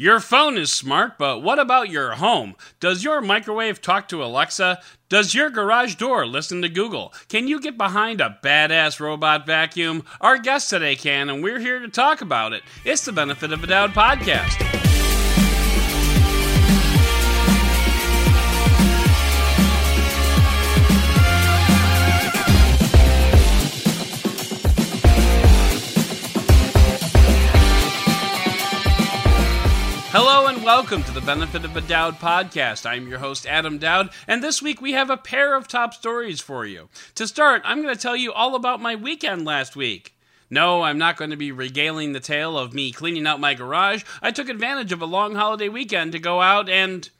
Your phone is smart, but what about your home? Does your microwave talk to Alexa? Does your garage door listen to Google? Can you get behind a badass robot vacuum? Our guest today can, and we're here to talk about it. It's the Benefit of a Doubt podcast. Welcome to the Benefit of a Dowd podcast. I'm your host, Adam Doud, and this week we have a pair of top stories for you. To start, I'm going to tell you all about my weekend last week. No, I'm not going to be regaling the tale of me cleaning out my garage. I took advantage of a long holiday weekend to go out and,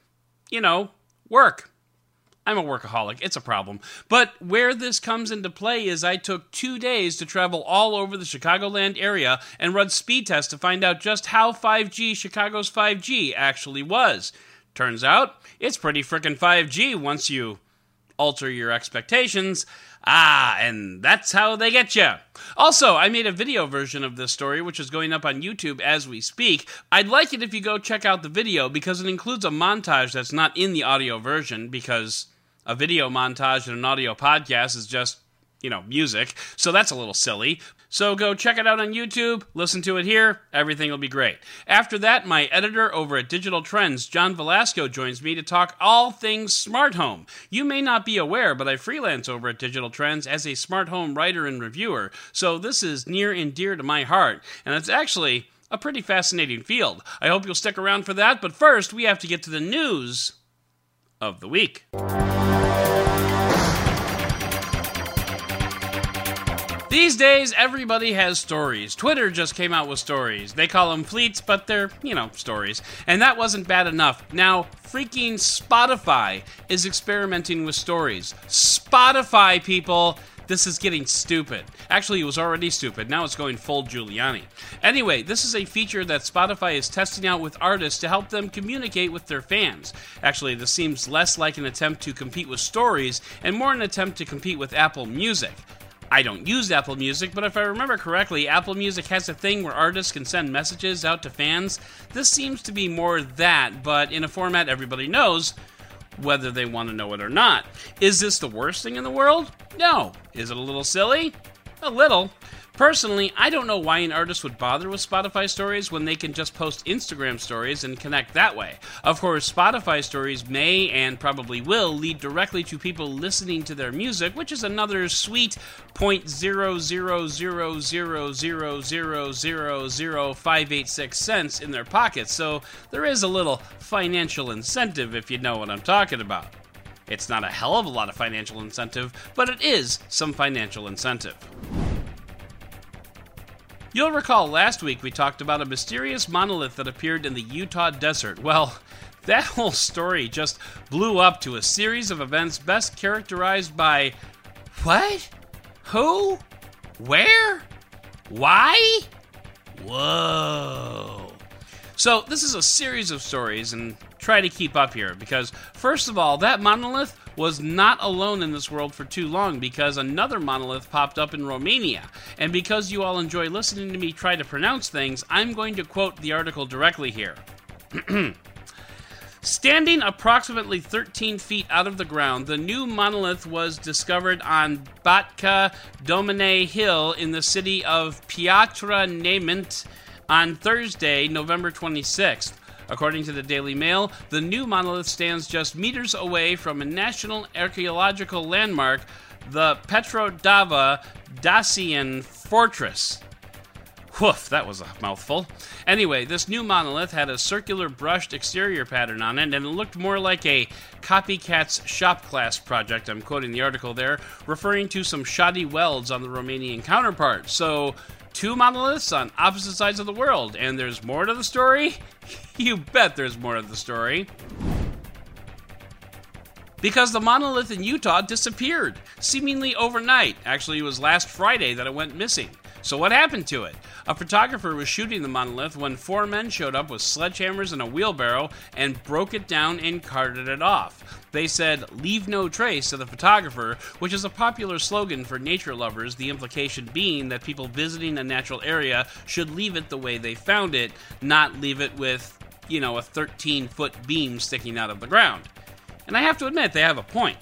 you know, work. I'm a workaholic. It's a problem. But where this comes into play is I took two days to travel all over the Chicagoland area and run speed tests to find out just how 5G Chicago's 5G actually was. Turns out it's pretty frickin' 5G once you alter your expectations. Ah, and that's how they get you. Also, I made a video version of this story, which is going up on YouTube as we speak. I'd like it if you go check out the video because it includes a montage that's not in the audio version because a video montage and an audio podcast is just, you know, music. So that's a little silly. So go check it out on YouTube, listen to it here, everything will be great. After that, my editor over at Digital Trends, John Velasco, joins me to talk all things smart home. You may not be aware, but I freelance over at Digital Trends as a smart home writer and reviewer, so this is near and dear to my heart, and it's actually a pretty fascinating field. I hope you'll stick around for that, but first, we have to get to the news of the week. These days, everybody has stories. Twitter just came out with stories. They call them fleets, but they're, you know, stories. And that wasn't bad enough. Now, freaking Spotify is experimenting with stories. Spotify, people! This is getting stupid. Actually, it was already stupid. Now it's going full Giuliani. Anyway, this is a feature that Spotify is testing out with artists to help them communicate with their fans. Actually, this seems less like an attempt to compete with stories and more an attempt to compete with Apple Music. I don't use Apple Music, but if I remember correctly, Apple Music has a thing where artists can send messages out to fans. This seems to be more that, but in a format everybody knows, whether they want to know it or not. Is this the worst thing in the world? No. Is it a little silly? A little. Personally, I don't know why an artist would bother with Spotify stories when they can just post Instagram stories and connect that way. Of course, Spotify stories may and probably will lead directly to people listening to their music, which is another sweet 0.00000000058 cents in their pockets, so there is a little financial incentive if you know what I'm talking about. It's not a hell of a lot of financial incentive, but it is some financial incentive. You'll recall last week we talked about a mysterious monolith that appeared in the Utah desert. Well, that whole story just blew up to a series of events best characterized by what? Who? Where? Why? Whoa. So, this is a series of stories, and try to keep up here because, first of all, that monolith was not alone in this world for too long because another monolith popped up in Romania. And because you all enjoy listening to me try to pronounce things, I'm going to quote the article directly here. Standing approximately 13 feet out of the ground, the new monolith was discovered on Bâtca Doamnei Hill in the city of Piatra Neamț on Thursday, November 26th. According to the Daily Mail, the new monolith stands just meters away from a national archaeological landmark, the Petrodava Dacian Fortress. Woof, that was a mouthful. Anyway, this new monolith had a circular brushed exterior pattern on it, and it looked more like a copycat's shop class project. I'm quoting the article there, referring to some shoddy welds on the Romanian counterpart. So, two monoliths on opposite sides of the world, and there's more to the story? you bet there's more to the story. Because the monolith in Utah disappeared, seemingly overnight. Actually, it was last Friday that it went missing. So, what happened to it? A photographer was shooting the monolith when four men showed up with sledgehammers and a wheelbarrow and broke it down and carted it off. They said, Leave no trace to the photographer, which is a popular slogan for nature lovers, the implication being that people visiting a natural area should leave it the way they found it, not leave it with you know, a 13 foot beam sticking out of the ground. And I have to admit, they have a point.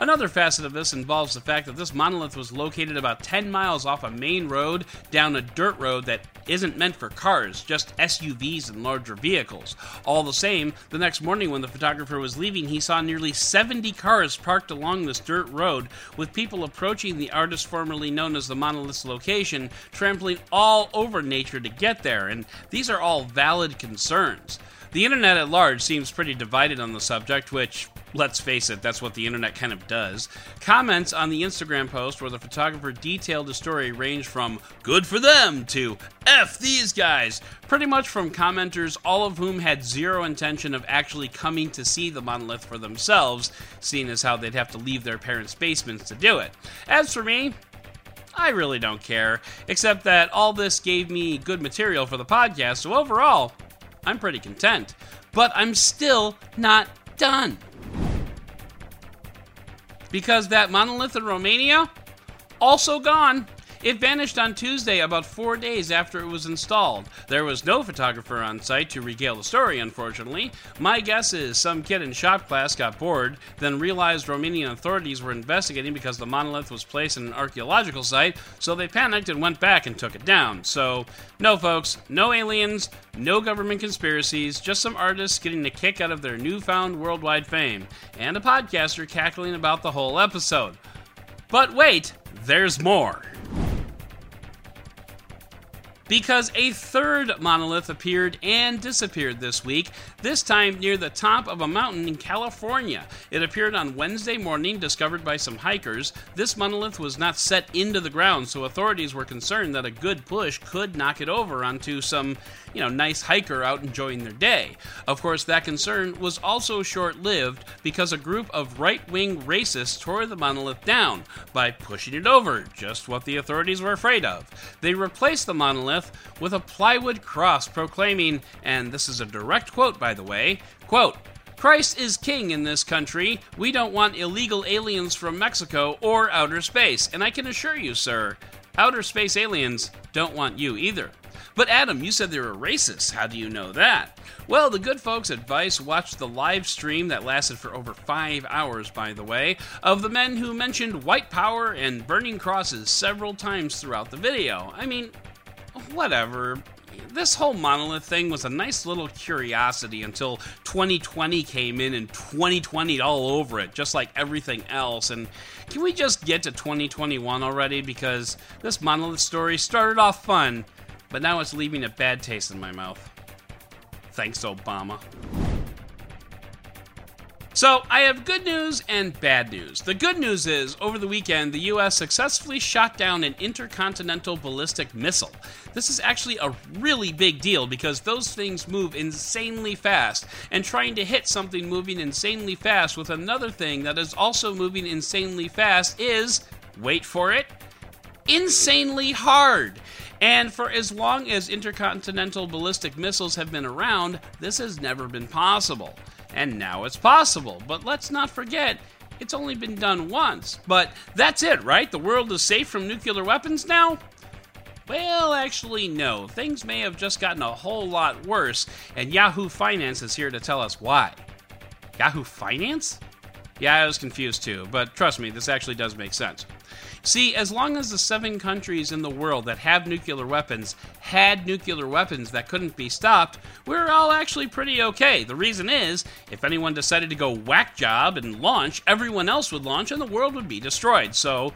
Another facet of this involves the fact that this monolith was located about 10 miles off a main road down a dirt road that isn't meant for cars, just SUVs and larger vehicles. All the same, the next morning when the photographer was leaving, he saw nearly 70 cars parked along this dirt road, with people approaching the artist formerly known as the monolith's location, trampling all over nature to get there, and these are all valid concerns. The internet at large seems pretty divided on the subject, which, let's face it, that's what the internet kind of does. Comments on the Instagram post where the photographer detailed the story range from good for them to F these guys, pretty much from commenters, all of whom had zero intention of actually coming to see the monolith for themselves, seeing as how they'd have to leave their parents' basements to do it. As for me, I really don't care, except that all this gave me good material for the podcast, so overall, I'm pretty content. But I'm still not done. Because that monolith in Romania, also gone. It vanished on Tuesday, about four days after it was installed. There was no photographer on site to regale the story, unfortunately. My guess is some kid in shop class got bored, then realized Romanian authorities were investigating because the monolith was placed in an archaeological site, so they panicked and went back and took it down. So, no, folks, no aliens, no government conspiracies, just some artists getting a kick out of their newfound worldwide fame, and a podcaster cackling about the whole episode. But wait, there's more because a third monolith appeared and disappeared this week, this time near the top of a mountain in California. It appeared on Wednesday morning, discovered by some hikers. This monolith was not set into the ground, so authorities were concerned that a good push could knock it over onto some, you know, nice hiker out enjoying their day. Of course, that concern was also short lived because a group of right wing racists tore the monolith down by pushing it over, just what the authorities were afraid of. They replaced the monolith with a plywood cross proclaiming, and this is a direct quote by the way, quote, Christ is king in this country. We don't want illegal aliens from Mexico or outer space. And I can assure you, sir, outer space aliens don't want you either. But Adam, you said they were racist. How do you know that? Well, the good folks at Vice watched the live stream that lasted for over five hours, by the way, of the men who mentioned white power and burning crosses several times throughout the video. I mean, whatever. This whole monolith thing was a nice little curiosity until 2020 came in and 2020 all over it, just like everything else. And can we just get to 2021 already? Because this monolith story started off fun, but now it's leaving a bad taste in my mouth. Thanks, Obama. So, I have good news and bad news. The good news is, over the weekend, the US successfully shot down an intercontinental ballistic missile. This is actually a really big deal because those things move insanely fast, and trying to hit something moving insanely fast with another thing that is also moving insanely fast is, wait for it, insanely hard. And for as long as intercontinental ballistic missiles have been around, this has never been possible and now it's possible. But let's not forget, it's only been done once. But that's it, right? The world is safe from nuclear weapons now? Well, actually, no. Things may have just gotten a whole lot worse, and Yahoo Finance is here to tell us why. Yahoo Finance? Yeah, I was confused too, but trust me, this actually does make sense. See, as long as the seven countries in the world that have nuclear weapons had nuclear weapons that couldn't be stopped, we're all actually pretty okay. The reason is, if anyone decided to go whack job and launch, everyone else would launch and the world would be destroyed. So,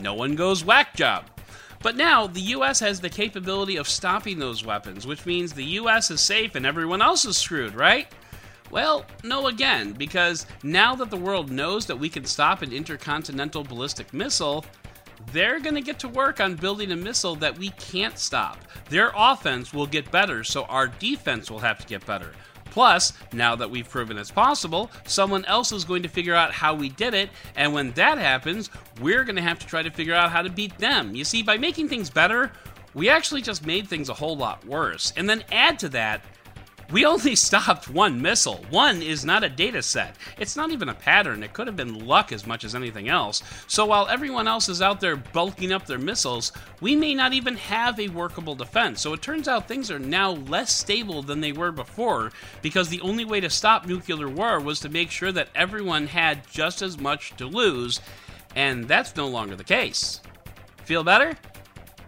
no one goes whack job. But now, the US has the capability of stopping those weapons, which means the US is safe and everyone else is screwed, right? Well, no again, because now that the world knows that we can stop an intercontinental ballistic missile, they're going to get to work on building a missile that we can't stop. Their offense will get better, so our defense will have to get better. Plus, now that we've proven it's possible, someone else is going to figure out how we did it, and when that happens, we're going to have to try to figure out how to beat them. You see, by making things better, we actually just made things a whole lot worse. And then add to that, We only stopped one missile. One is not a data set. It's not even a pattern. It could have been luck as much as anything else. So while everyone else is out there bulking up their missiles, we may not even have a workable defense. So it turns out things are now less stable than they were before because the only way to stop nuclear war was to make sure that everyone had just as much to lose, and that's no longer the case. Feel better?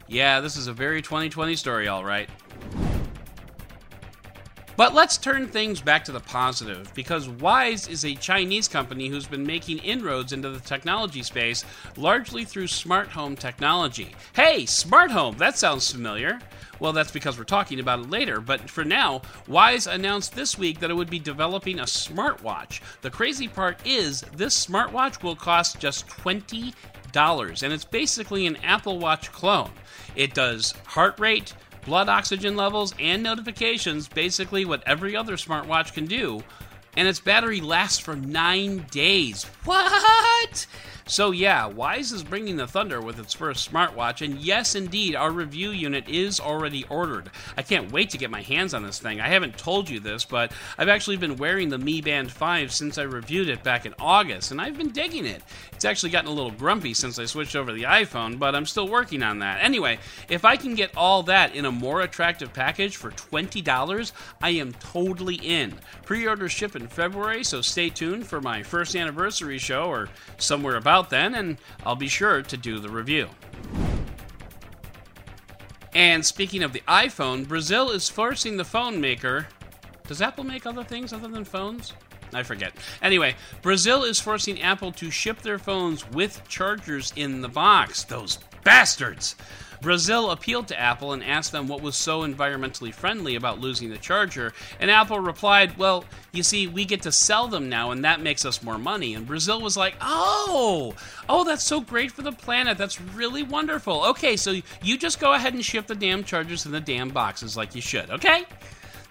Yeah, this is a very 2020 story, all right. But let's turn things back to the positive, because Wyze is a Chinese company who's been making inroads into the technology space largely through smart home technology. Hey, smart home, that sounds familiar. Well, that's because we're talking about it later, but for now, Wyze announced this week that it would be developing a smartwatch. The crazy part is, this smartwatch will cost just $20, and it's basically an Apple Watch clone. It does heart rate, blood oxygen levels, and notifications, basically what every other smartwatch can do. And its battery lasts for nine days. What? So, yeah, Wyze is bringing the thunder with its first smartwatch, and yes, indeed, our review unit is already ordered. I can't wait to get my hands on this thing. I haven't told you this, but I've actually been wearing the Mi Band 5 since I reviewed it back in August, and I've been digging it. It's actually gotten a little grumpy since I switched over the iPhone, but I'm still working on that. Anyway, if I can get all that in a more attractive package for $20, I am totally in. Pre orders ship in February, so stay tuned for my first anniversary show or somewhere about out then, and I'll be sure to do the review. And speaking of the iPhone, Brazil is forcing the phone maker. Does Apple make other things other than phones? I forget. Anyway, Brazil is forcing Apple to ship their phones with chargers in the box. Those bastards! Brazil appealed to Apple and asked them what was so environmentally friendly about losing the charger, and Apple replied, Well, you see, we get to sell them now, and that makes us more money. And Brazil was like, Oh, oh, that's so great for the planet. That's really wonderful. Okay, so you just go ahead and ship the damn chargers in the damn boxes like you should, okay?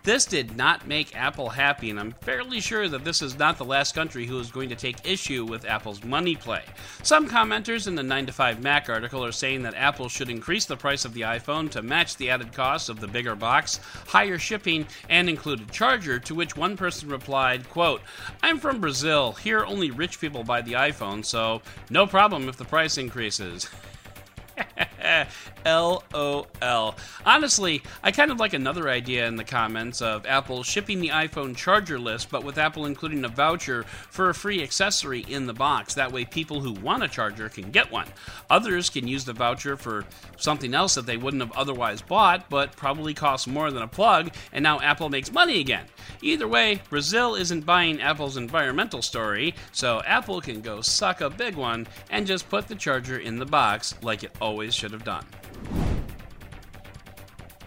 This did not make Apple happy, and I'm fairly sure that this is not the last country who is going to take issue with Apple's money play. Some commenters in the 9to5Mac article are saying that Apple should increase the price of the iPhone to match the added cost of the bigger box, higher shipping, and included charger, to which one person replied, quote, I'm from Brazil. Here only rich people buy the iPhone, so no problem if the price increases. LOL. Honestly, I kind of like another idea in the comments of Apple shipping the iPhone charger list, but with Apple including a voucher for a free accessory in the box. That way, people who want a charger can get one. Others can use the voucher for something else that they wouldn't have otherwise bought, but probably costs more than a plug, and now Apple makes money again. Either way, Brazil isn't buying Apple's environmental story, so Apple can go suck a big one and just put the charger in the box like it always should have done.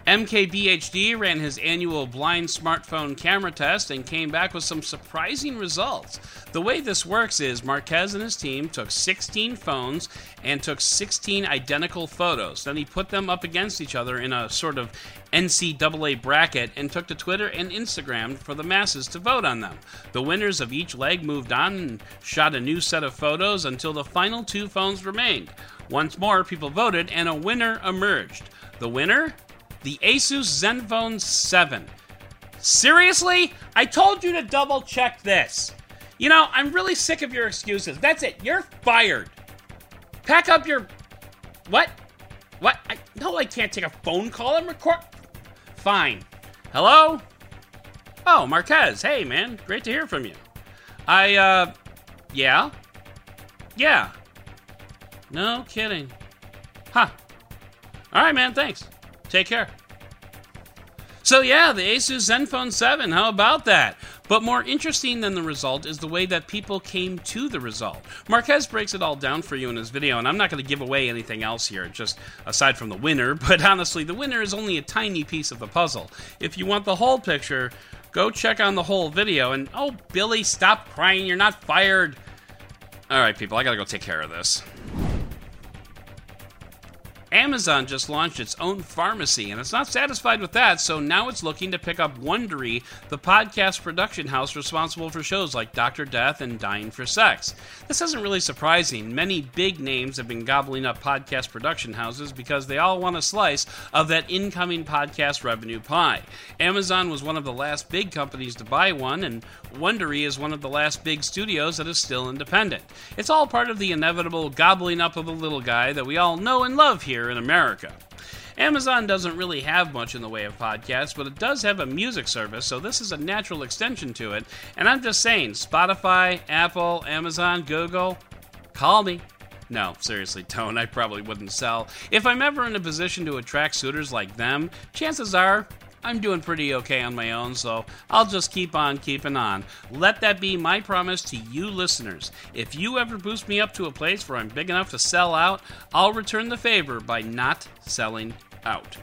MKBHD ran his annual blind smartphone camera test and came back with some surprising results. The way this works is Marquez and his team took 16 phones and took 16 identical photos. Then he put them up against each other in a sort of NCAA bracket and took to Twitter and Instagram for the masses to vote on them. The winners of each leg moved on and shot a new set of photos until the final two phones remained. Once more, people voted and a winner emerged. The winner? The Asus Zenfone 7. Seriously? I told you to double check this. You know, I'm really sick of your excuses. That's it. You're fired. Pack up your. What? What? I... No, I can't take a phone call and record. Fine. Hello? Oh, Marquez. Hey, man. Great to hear from you. I, uh. Yeah? Yeah. No kidding. Huh. All right, man. Thanks. Take care. So, yeah, the Asus Zenfone 7, how about that? But more interesting than the result is the way that people came to the result. Marquez breaks it all down for you in his video, and I'm not going to give away anything else here, just aside from the winner. But honestly, the winner is only a tiny piece of the puzzle. If you want the whole picture, go check on the whole video. And oh, Billy, stop crying, you're not fired. All right, people, I got to go take care of this. Amazon just launched its own pharmacy, and it's not satisfied with that, so now it's looking to pick up Wondery, the podcast production house responsible for shows like Dr. Death and Dying for Sex. This isn't really surprising. Many big names have been gobbling up podcast production houses because they all want a slice of that incoming podcast revenue pie. Amazon was one of the last big companies to buy one, and Wondery is one of the last big studios that is still independent. It's all part of the inevitable gobbling up of the little guy that we all know and love here in America. Amazon doesn't really have much in the way of podcasts, but it does have a music service, so this is a natural extension to it. And I'm just saying, Spotify, Apple, Amazon, Google, call me. No, seriously, don't. I probably wouldn't sell. If I'm ever in a position to attract suitors like them, chances are I'm doing pretty okay on my own, so I'll just keep on keeping on. Let that be my promise to you listeners. If you ever boost me up to a place where I'm big enough to sell out, I'll return the favor by not selling out.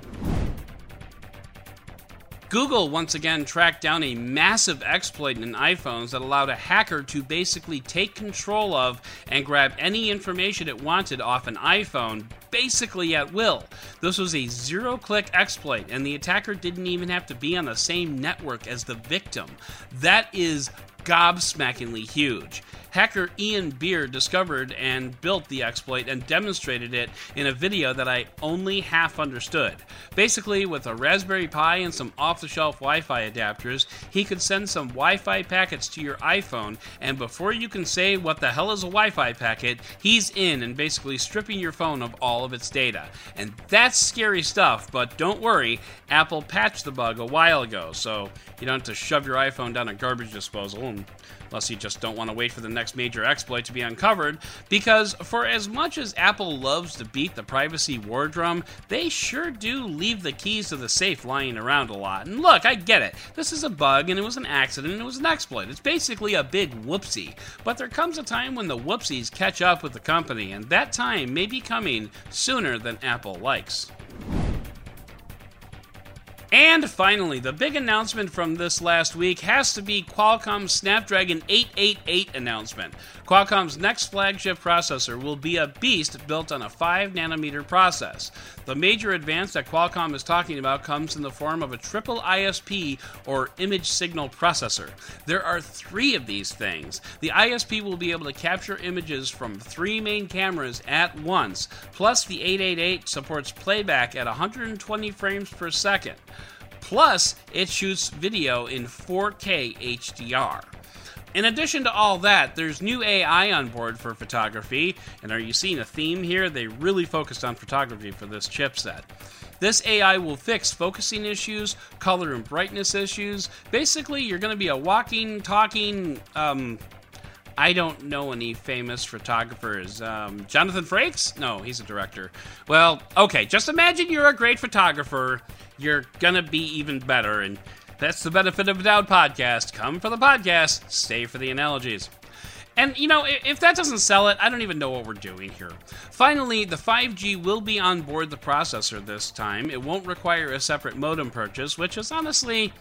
Google once again tracked down a massive exploit in iPhones that allowed a hacker to basically take control of and grab any information it wanted off an iPhone basically at will. This was a zero click exploit, and the attacker didn't even have to be on the same network as the victim. That is gobsmackingly huge. Hacker Ian Beer discovered and built the exploit and demonstrated it in a video that I only half understood. Basically, with a Raspberry Pi and some off the shelf Wi Fi adapters, he could send some Wi Fi packets to your iPhone, and before you can say what the hell is a Wi Fi packet, he's in and basically stripping your phone of all of its data. And that's scary stuff, but don't worry, Apple patched the bug a while ago, so you don't have to shove your iPhone down a garbage disposal and unless you just don't want to wait for the next major exploit to be uncovered, because for as much as Apple loves to beat the privacy war drum, they sure do leave the keys to the safe lying around a lot. And look, I get it. This is a bug and it was an accident and it was an exploit. It's basically a big whoopsie. But there comes a time when the whoopsies catch up with the company, and that time may be coming sooner than Apple likes. And finally, the big announcement from this last week has to be Qualcomm's Snapdragon 888 announcement. Qualcomm's next flagship processor will be a beast built on a 5 nanometer process. The major advance that Qualcomm is talking about comes in the form of a triple ISP or image signal processor. There are three of these things. The ISP will be able to capture images from three main cameras at once, plus, the 888 supports playback at 120 frames per second. Plus, it shoots video in 4K HDR. In addition to all that, there's new AI on board for photography, and are you seeing a theme here? They really focused on photography for this chipset. This AI will fix focusing issues, color and brightness issues. Basically, you're going to be a walking, talking, um, I don't know any famous photographers. Um, Jonathan Frakes? No, he's a director. Well, okay, just imagine you're a great photographer you're gonna be even better. And that's the benefit of a Dowd podcast. Come for the podcast, stay for the analogies. And you know, if that doesn't sell it, I don't even know what we're doing here. Finally, the 5G will be on board the processor this time. It won't require a separate modem purchase, which is honestly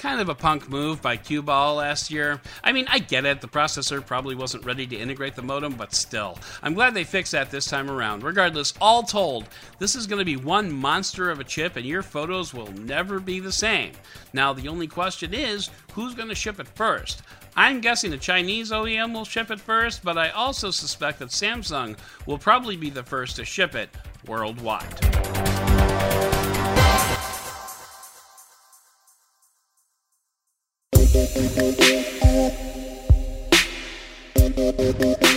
Kind of a punk move by Qball last year. I mean, I get it, the processor probably wasn't ready to integrate the modem, but still. I'm glad they fixed that this time around. Regardless, all told, this is going to be one monster of a chip, and your photos will never be the same. Now, the only question is who's going to ship it first? I'm guessing the Chinese OEM will ship it first, but I also suspect that Samsung will probably be the first to ship it worldwide. Thank you.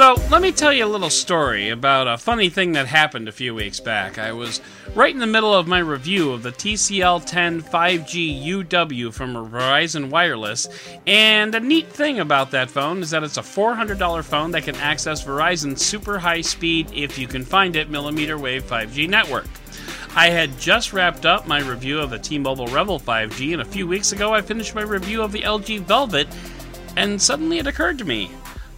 So, let me tell you a little story about a funny thing that happened a few weeks back. I was right in the middle of my review of the TCL 10 5G UW from Verizon Wireless, and the neat thing about that phone is that it's a $400 phone that can access Verizon's super high speed, if you can find it, millimeter wave 5G network. I had just wrapped up my review of the T Mobile REVVL 5G, and a few weeks ago I finished my review of the LG Velvet, and suddenly it occurred to me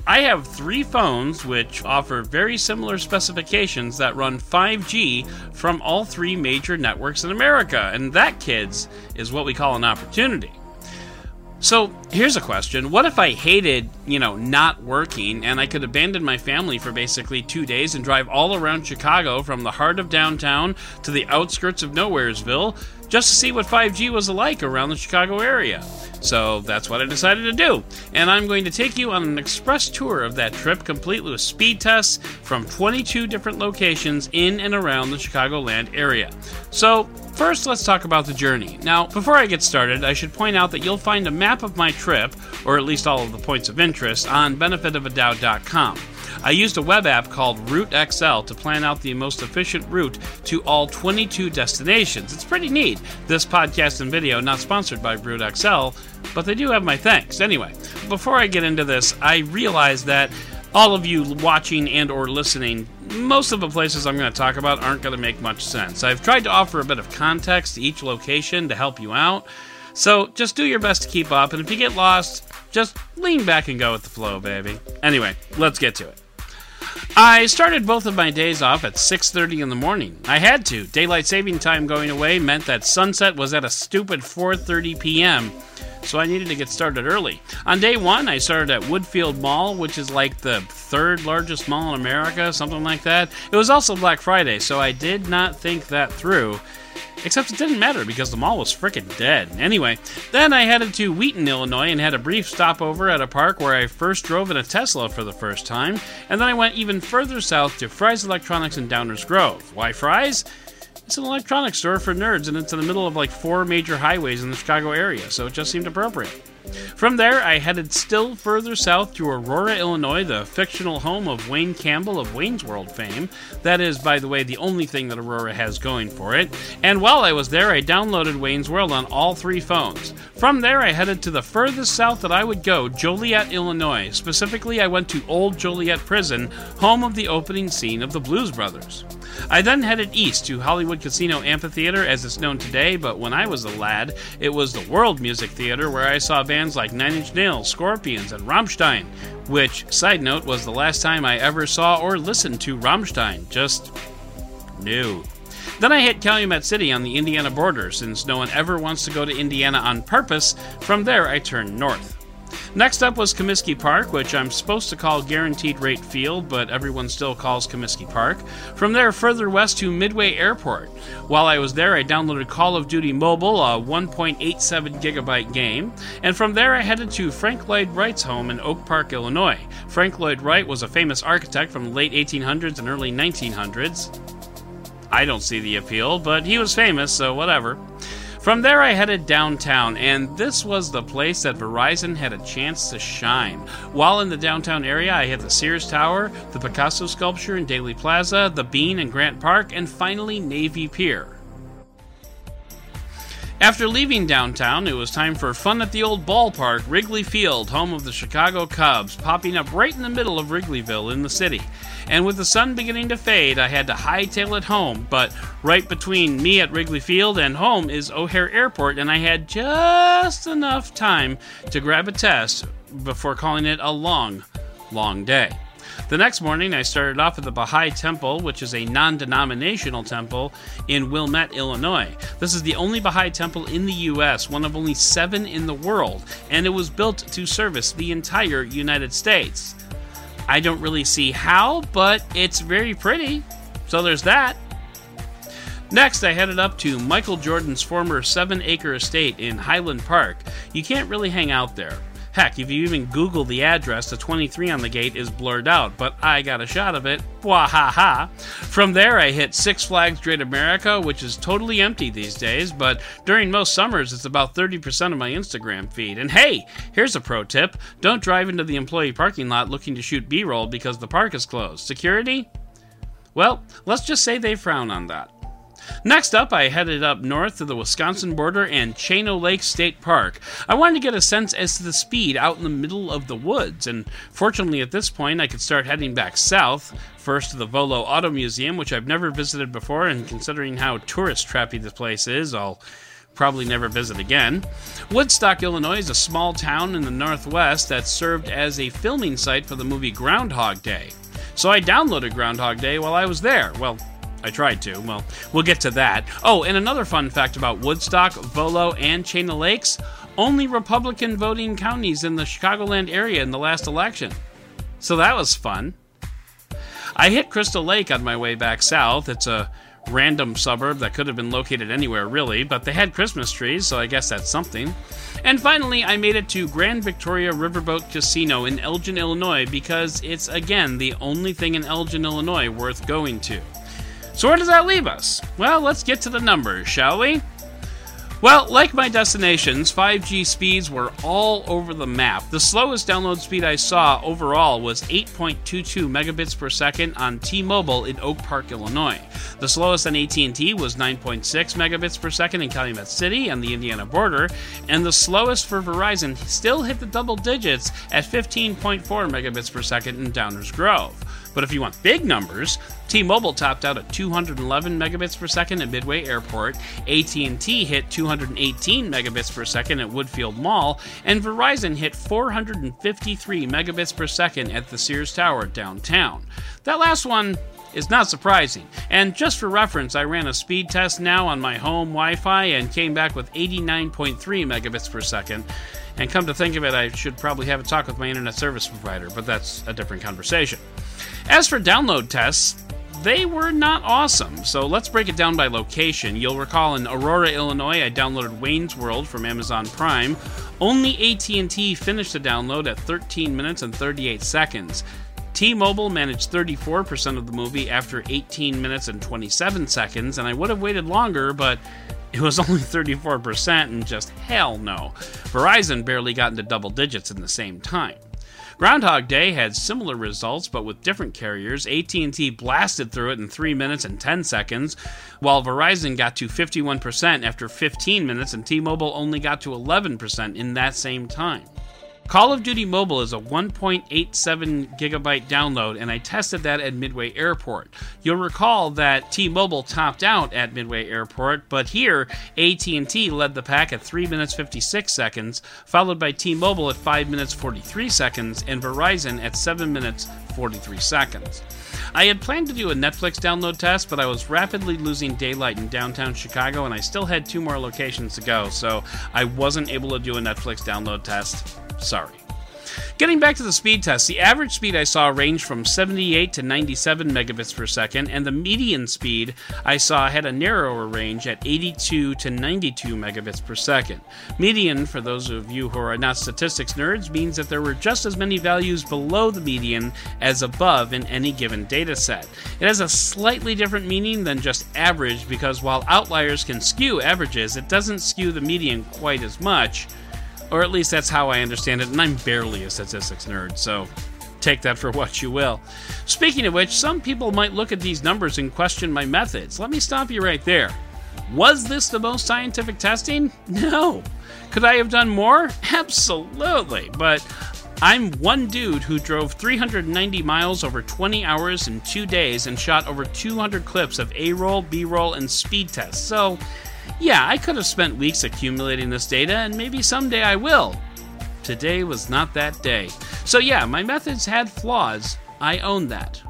I have three phones which offer very similar specifications that run 5G from all three major networks in America, and that, kids, is what we call an opportunity. So here's a question. What if I hated, you know, not working and I could abandon my family for basically two days and drive all around Chicago from the heart of downtown to the outskirts of Nowheresville just to see what 5G was like around the Chicago area? So that's what I decided to do. And I'm going to take you on an express tour of that trip, complete with speed tests from 22 different locations in and around the Chicagoland area. So First, let's talk about the journey. Now, before I get started, I should point out that you'll find a map of my trip, or at least all of the points of interest, on benefitofadoubt.com. I used a web app called Route XL to plan out the most efficient route to all 22 destinations. It's pretty neat. This podcast and video not sponsored by Route XL, but they do have my thanks. Anyway, before I get into this, I realize that all of you watching and or listening most of the places i'm going to talk about aren't going to make much sense. I've tried to offer a bit of context to each location to help you out. So just do your best to keep up and if you get lost just lean back and go with the flow baby. Anyway let's get to it I started both of my days off at 6:30 in the morning. I had to. Daylight saving time going away meant that sunset was at a stupid 4:30 p.m so I needed to get started early. On day one, I started at Woodfield Mall, which is like the third largest mall in America, something like that. It was also Black Friday, so I did not think that through. Except it didn't matter because the mall was frickin' dead. Anyway, then I headed to Wheaton, Illinois, and had a brief stopover at a park where I first drove in a Tesla for the first time, and then I went even further south to Fry's Electronics in Downers Grove. Why Fry's? It's an electronics store for nerds, and it's in the middle of like four major highways in the Chicago area, so it just seemed appropriate. From there, I headed still further south to Aurora, Illinois, the fictional home of Wayne Campbell of Wayne's World fame. That is, by the way, the only thing that Aurora has going for it. And while I was there, I downloaded Wayne's World on all three phones. From there, I headed to the furthest south that I would go, Joliet, Illinois. Specifically, I went to Old Joliet Prison, home of the opening scene of the Blues Brothers. I then headed east to Hollywood Casino Amphitheater as it's known today, but when I was a lad, it was the World Music Theater where I saw bands like Nine Inch Nails, Scorpions, and Rammstein, which, side note, was the last time I ever saw or listened to Rammstein. Just new. Then I hit Calumet City on the Indiana border, since no one ever wants to go to Indiana on purpose. From there, I turned north. Next up was Comiskey Park, which I'm supposed to call Guaranteed Rate Field, but everyone still calls Comiskey Park. From there, further west to Midway Airport. While I was there, I downloaded Call of Duty Mobile, a 1.87 gigabyte game, and from there I headed to Frank Lloyd Wright's home in Oak Park, Illinois. Frank Lloyd Wright was a famous architect from the late 1800s and early 1900s. I don't see the appeal, but he was famous, so whatever. From there, I headed downtown, and this was the place that Verizon had a chance to shine. While in the downtown area, I hit the Sears Tower, the Picasso sculpture in Daley Plaza, the Bean in Grant Park, and finally Navy Pier. After leaving downtown, it was time for fun at the old ballpark, Wrigley Field, home of the Chicago Cubs, popping up right in the middle of Wrigleyville in the city. And with the sun beginning to fade, I had to hightail it home, but right between me at Wrigley Field and home is O'Hare Airport, and I had just enough time to grab a test before calling it a long, long day. The next morning, I started off at the Baha'i Temple, which is a non denominational temple in Wilmette, Illinois. This is the only Baha'i temple in the U.S., one of only seven in the world, and it was built to service the entire United States. I don't really see how, but it's very pretty. So there's that. Next, I headed up to Michael Jordan's former seven acre estate in Highland Park. You can't really hang out there. Heck, if you even Google the address, the 23 on the gate is blurred out, but I got a shot of it. Wahaha! From there, I hit Six Flags Great America, which is totally empty these days, but during most summers, it's about 30% of my Instagram feed. And hey, here's a pro tip don't drive into the employee parking lot looking to shoot B roll because the park is closed. Security? Well, let's just say they frown on that. Next up, I headed up north to the Wisconsin border and Chain-O Lake State Park. I wanted to get a sense as to the speed out in the middle of the woods, and fortunately at this point I could start heading back south, first to the Volo Auto Museum, which I've never visited before, and considering how tourist trappy this place is, I'll probably never visit again. Woodstock, Illinois is a small town in the northwest that served as a filming site for the movie Groundhog Day. So I downloaded Groundhog Day while I was there. Well, I tried to. Well, we'll get to that. Oh, and another fun fact about Woodstock, Volo, and Chain of Lakes only Republican voting counties in the Chicagoland area in the last election. So that was fun. I hit Crystal Lake on my way back south. It's a random suburb that could have been located anywhere, really, but they had Christmas trees, so I guess that's something. And finally, I made it to Grand Victoria Riverboat Casino in Elgin, Illinois, because it's, again, the only thing in Elgin, Illinois worth going to. So, where does that leave us? Well, let's get to the numbers, shall we? Well, like my destinations, 5G speeds were all over the map. The slowest download speed I saw overall was 8.22 megabits per second on T-Mobile in Oak Park, Illinois. The slowest on AT&T was 9.6 megabits per second in Calumet City on the Indiana border, and the slowest for Verizon still hit the double digits at 15.4 megabits per second in Downers Grove. But if you want big numbers, T-Mobile topped out at 211 megabits per second at Midway Airport, AT&T hit 218 megabits per second at Woodfield Mall, and Verizon hit 453 megabits per second at the Sears Tower downtown. That last one is not surprising. And just for reference, I ran a speed test now on my home Wi Fi and came back with 89.3 megabits per second. And come to think of it, I should probably have a talk with my internet service provider, but that's a different conversation. As for download tests, they were not awesome. So let's break it down by location. You'll recall in Aurora, Illinois, I downloaded Wayne's World from Amazon Prime. Only AT&T finished the download at 13 minutes and 38 seconds. T-Mobile managed 34% of the movie after 18 minutes and 27 seconds, and I would have waited longer, but it was only 34% and just hell no. Verizon barely got into double digits in the same time. Groundhog Day had similar results, but with different carriers. AT&T blasted through it in 3 minutes and 10 seconds, while Verizon got to 51% after 15 minutes, and T-Mobile only got to 11% in that same time. Call of Duty Mobile is a 1.87 gigabyte download, and I tested that at Midway Airport. You'll recall that T-Mobile topped out at Midway Airport, but here AT&T led the pack at 3 minutes 56 seconds, followed by T-Mobile at 5 minutes 43 seconds, and Verizon at 7 minutes 43 seconds. I had planned to do a Netflix download test, but I was rapidly losing daylight in downtown Chicago, and I still had two more locations to go, so I wasn't able to do a Netflix download test. Sorry. Getting back to the speed test, the average speed I saw ranged from 78 to 97 megabits per second, and the median speed I saw had a narrower range at 82 to 92 megabits per second. Median, for those of you who are not statistics nerds, means that there were just as many values below the median as above in any given data set. It has a slightly different meaning than just average because while outliers can skew averages, it doesn't skew the median quite as much. Or at least that's how I understand it, and I'm barely a statistics nerd, so take that for what you will. Speaking of which, some people might look at these numbers and question my methods. Let me stop you right there. Was this the most scientific testing? No. Could I have done more? Absolutely. But I'm one dude who drove 390 miles over 20 hours in two days and shot over 200 clips of A roll, B roll, and speed tests. So, yeah, I could have spent weeks accumulating this data, and maybe someday I will. Today was not that day. So, yeah, my methods had flaws. I own that.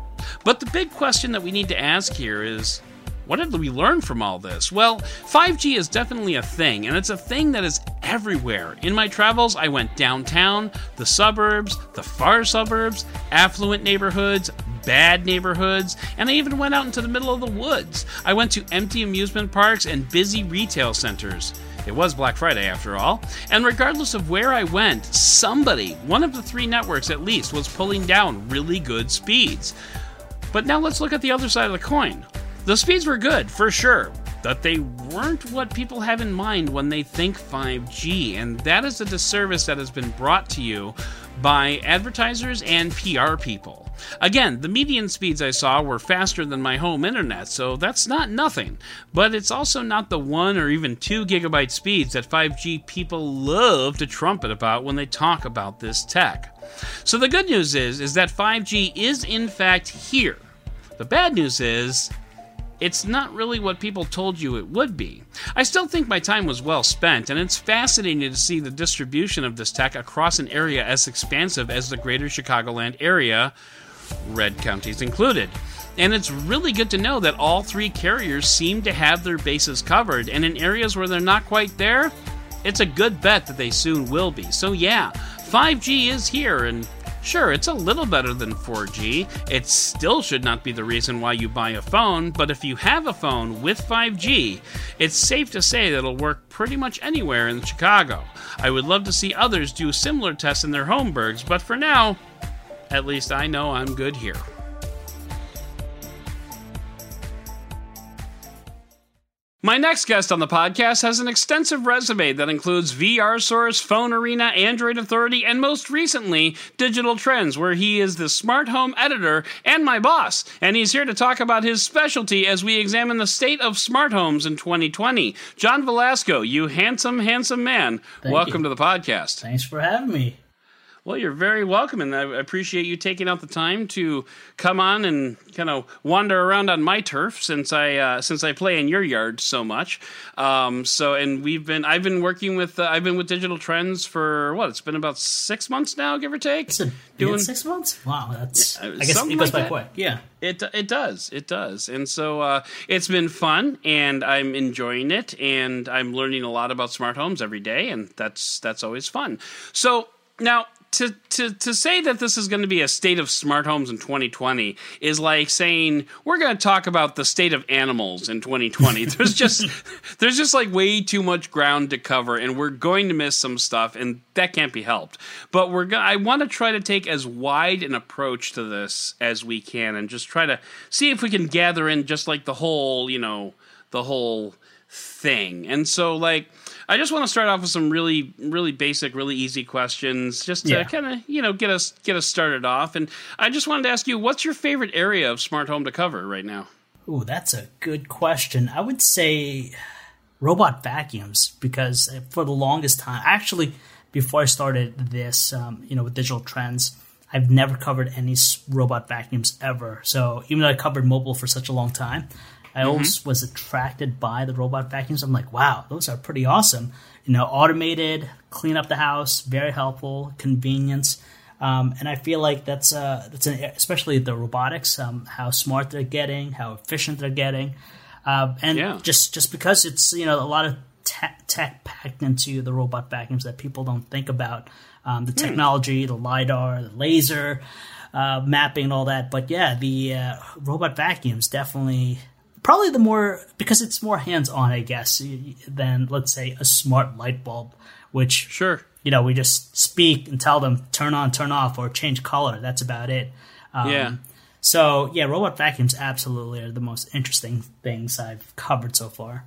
But the big question that we need to ask here is what did we learn from all this? Well, 5G is definitely a thing, and it's a thing that is everywhere. In my travels, I went downtown, the suburbs, the far suburbs, affluent neighborhoods, bad neighborhoods, and I even went out into the middle of the woods. I went to empty amusement parks and busy retail centers. It was Black Friday after all. And regardless of where I went, somebody, one of the three networks at least, was pulling down really good speeds. But now let's look at the other side of the coin. The speeds were good, for sure, but they weren't what people have in mind when they think 5G, and that is a disservice that has been brought to you by advertisers and PR people. Again, the median speeds I saw were faster than my home internet, so that's not nothing. But it's also not the 1 or even 2 gigabyte speeds that 5G people love to trumpet about when they talk about this tech. So the good news is is that 5G is in fact here. The bad news is it's not really what people told you it would be. I still think my time was well spent, and it's fascinating to see the distribution of this tech across an area as expansive as the greater Chicagoland area, red counties included. And it's really good to know that all three carriers seem to have their bases covered, and in areas where they're not quite there, it's a good bet that they soon will be. So, yeah, 5G is here, and Sure, it's a little better than 4G. It still should not be the reason why you buy a phone, but if you have a phone with 5G, it's safe to say that it'll work pretty much anywhere in Chicago. I would love to see others do similar tests in their homeburgs, but for now, at least I know I'm good here. My next guest on the podcast has an extensive resume that includes VR Source, Phone Arena, Android Authority, and most recently, Digital Trends, where he is the smart home editor and my boss. And he's here to talk about his specialty as we examine the state of smart homes in 2020. John Velasco, you handsome, handsome man, Thank welcome you. to the podcast. Thanks for having me. Well, you're very welcome, and I appreciate you taking out the time to come on and kind of wander around on my turf since I uh, since I play in your yard so much. Um, so, and we've been I've been working with uh, I've been with Digital Trends for what it's been about six months now, give or take. It's a, Doing- six months. Wow, that's. Yeah, I guess it goes like by that. quick. Yeah. It it does it does, and so uh, it's been fun, and I'm enjoying it, and I'm learning a lot about smart homes every day, and that's that's always fun. So now. To, to, to say that this is going to be a state of smart homes in 2020 is like saying we're going to talk about the state of animals in 2020. There's just there's just like way too much ground to cover, and we're going to miss some stuff, and that can't be helped. But we're going I want to try to take as wide an approach to this as we can, and just try to see if we can gather in just like the whole, you know, the whole thing. And so, like, I just want to start off with some really, really basic, really easy questions, just to Yeah. kind of, you know, get us get us started off. And I just wanted to ask you, what's your favorite area of smart home to cover right now? Ooh, that's a good question. I would say robot vacuums because for the longest time, actually, before I started this, um, you know, with digital trends, I've never covered any robot vacuums ever. So even though I covered mobile for such a long time, I always was attracted by the robot vacuums. I'm like, wow, those are pretty awesome. You know, automated, clean up the house, very helpful, convenience. Um, and I feel like that's uh, that's an, especially the robotics, um, how smart they're getting, how efficient they're getting, uh, and Yeah. just just because it's you know a lot of tech, tech packed into the robot vacuums that people don't think about, um, the technology, the lidar, the laser uh, mapping, and all that. But yeah, the uh, robot vacuums definitely probably the more because it's more hands on, I guess, than let's say a smart light bulb, which Sure. you know, we just speak and tell them turn on, turn off, or change color. That's about it. Um, yeah. So yeah, robot vacuums absolutely are the most interesting things I've covered so far.